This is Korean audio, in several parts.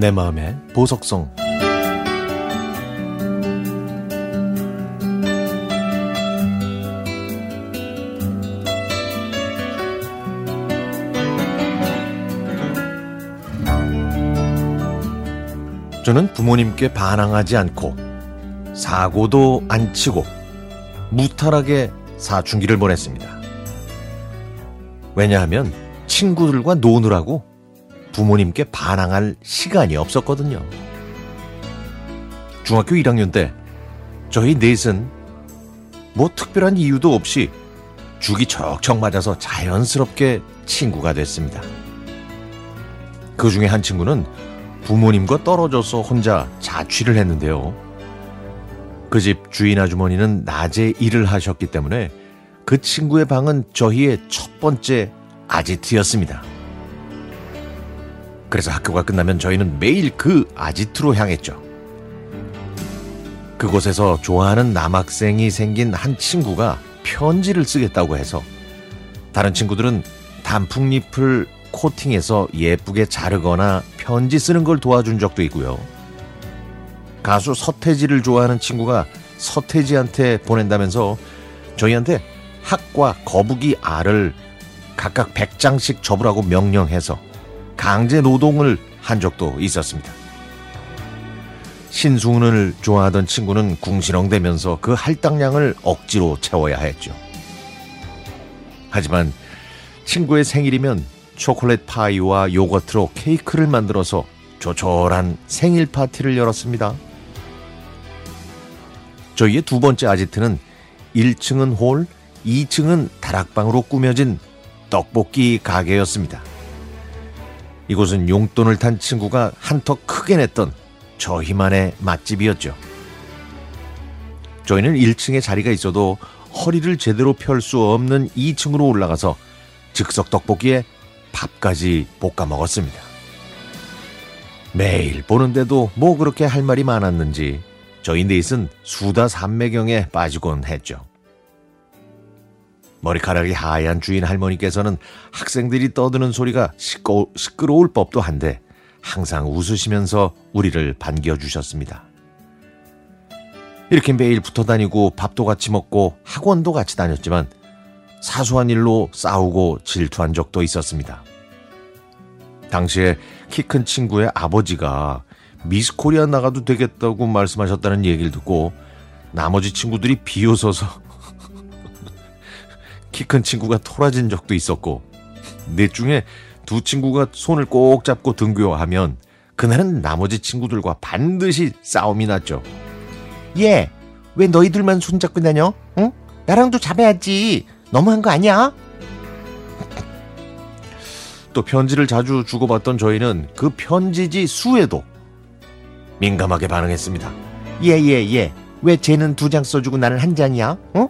내 마음의 보석성 저는 부모님께 반항하지 않고 사고도 안 치고 무탈하게 사춘기를 보냈습니다. 왜냐하면 친구들과 노느라고 부모님께 반항할 시간이 없었거든요. 중학교 1학년 때 저희 넷은 뭐 특별한 이유도 없이 죽이 척척 맞아서 자연스럽게 친구가 됐습니다. 그 중에 한 친구는 부모님과 떨어져서 혼자 자취를 했는데요. 그 집 주인 아주머니는 낮에 일을 하셨기 때문에 그 친구의 방은 저희의 첫 번째 아지트였습니다. 그래서 학교가 끝나면 저희는 매일 그 아지트로 향했죠. 그곳에서 좋아하는 남학생이 생긴 한 친구가 편지를 쓰겠다고 해서 다른 친구들은 단풍잎을 코팅해서 예쁘게 자르거나 편지 쓰는 걸 도와준 적도 있고요. 가수 서태지를 좋아하는 친구가 서태지한테 보낸다면서 저희한테 학과 거북이 알을 각각 100장씩 접으라고 명령해서 강제 노동을 한 적도 있었습니다. 신승훈을 좋아하던 친구는 궁시렁대면서 그 할당량을 억지로 채워야 했죠. 하지만 친구의 생일이면 초콜릿 파이와 요거트로 케이크를 만들어서 조촐한 생일 파티를 열었습니다. 저희의 두 번째 아지트는 1층은 홀, 2층은 다락방으로 꾸며진 떡볶이 가게였습니다. 이곳은 용돈을 탄 친구가 한턱 크게 냈던 저희만의 맛집이었죠. 저희는 1층에 자리가 있어도 허리를 제대로 펼 수 없는 2층으로 올라가서 즉석 떡볶이에 밥까지 볶아 먹었습니다. 매일 보는데도 뭐 그렇게 할 말이 많았는지 저희 넷은 수다 산매경에 빠지곤 했죠. 머리카락이 하얀 주인 할머니께서는 학생들이 떠드는 소리가 시끄러, 시끄러울 법도 한데 항상 웃으시면서 우리를 반겨주셨습니다. 이렇게 매일 붙어 다니고 밥도 같이 먹고 학원도 같이 다녔지만 사소한 일로 싸우고 질투한 적도 있었습니다. 당시에 키 큰 친구의 아버지가 미스 코리아 나가도 되겠다고 말씀하셨다는 얘기를 듣고 나머지 친구들이 비웃어서 키 큰 친구가 토라진 적도 있었고 넷 중에 두 친구가 손을 꼭 잡고 등교하면 그날은 나머지 친구들과 반드시 싸움이 났죠. 얘, 왜 너희들만 손잡고 다녀? 응? 나랑도 잡아야지. 너무한 거 아니야? 또 편지를 자주 주고받던 저희는 그 편지지 수에도 민감하게 반응했습니다. 얘, 얘, 얘. 왜 쟤는 두 장 써주고 나는 한 장이야? 어?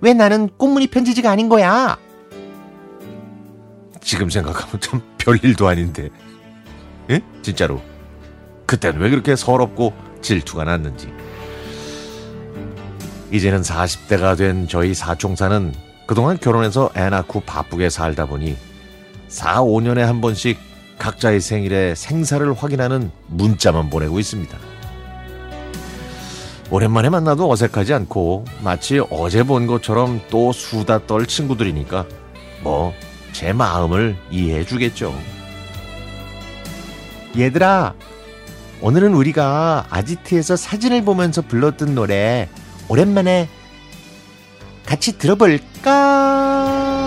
왜 나는 꽃무늬 편지지가 아닌 거야? 지금 생각하면 참 별일도 아닌데. 예? 진짜로. 그땐 왜 그렇게 서럽고 질투가 났는지. 이제는 40대가 된 저희 사총사는 그동안 결혼해서 애 낳고 바쁘게 살다 보니 4, 5년에 한 번씩 각자의 생일에 생사를 확인하는 문자만 보내고 있습니다. 오랜만에 만나도 어색하지 않고 마치 어제 본 것처럼 또 수다 떨 친구들이니까 뭐 제 마음을 이해해 주겠죠. 얘들아, 오늘은 우리가 아지트에서 사진을 보면서 불렀던 노래 오랜만에 같이 들어볼까?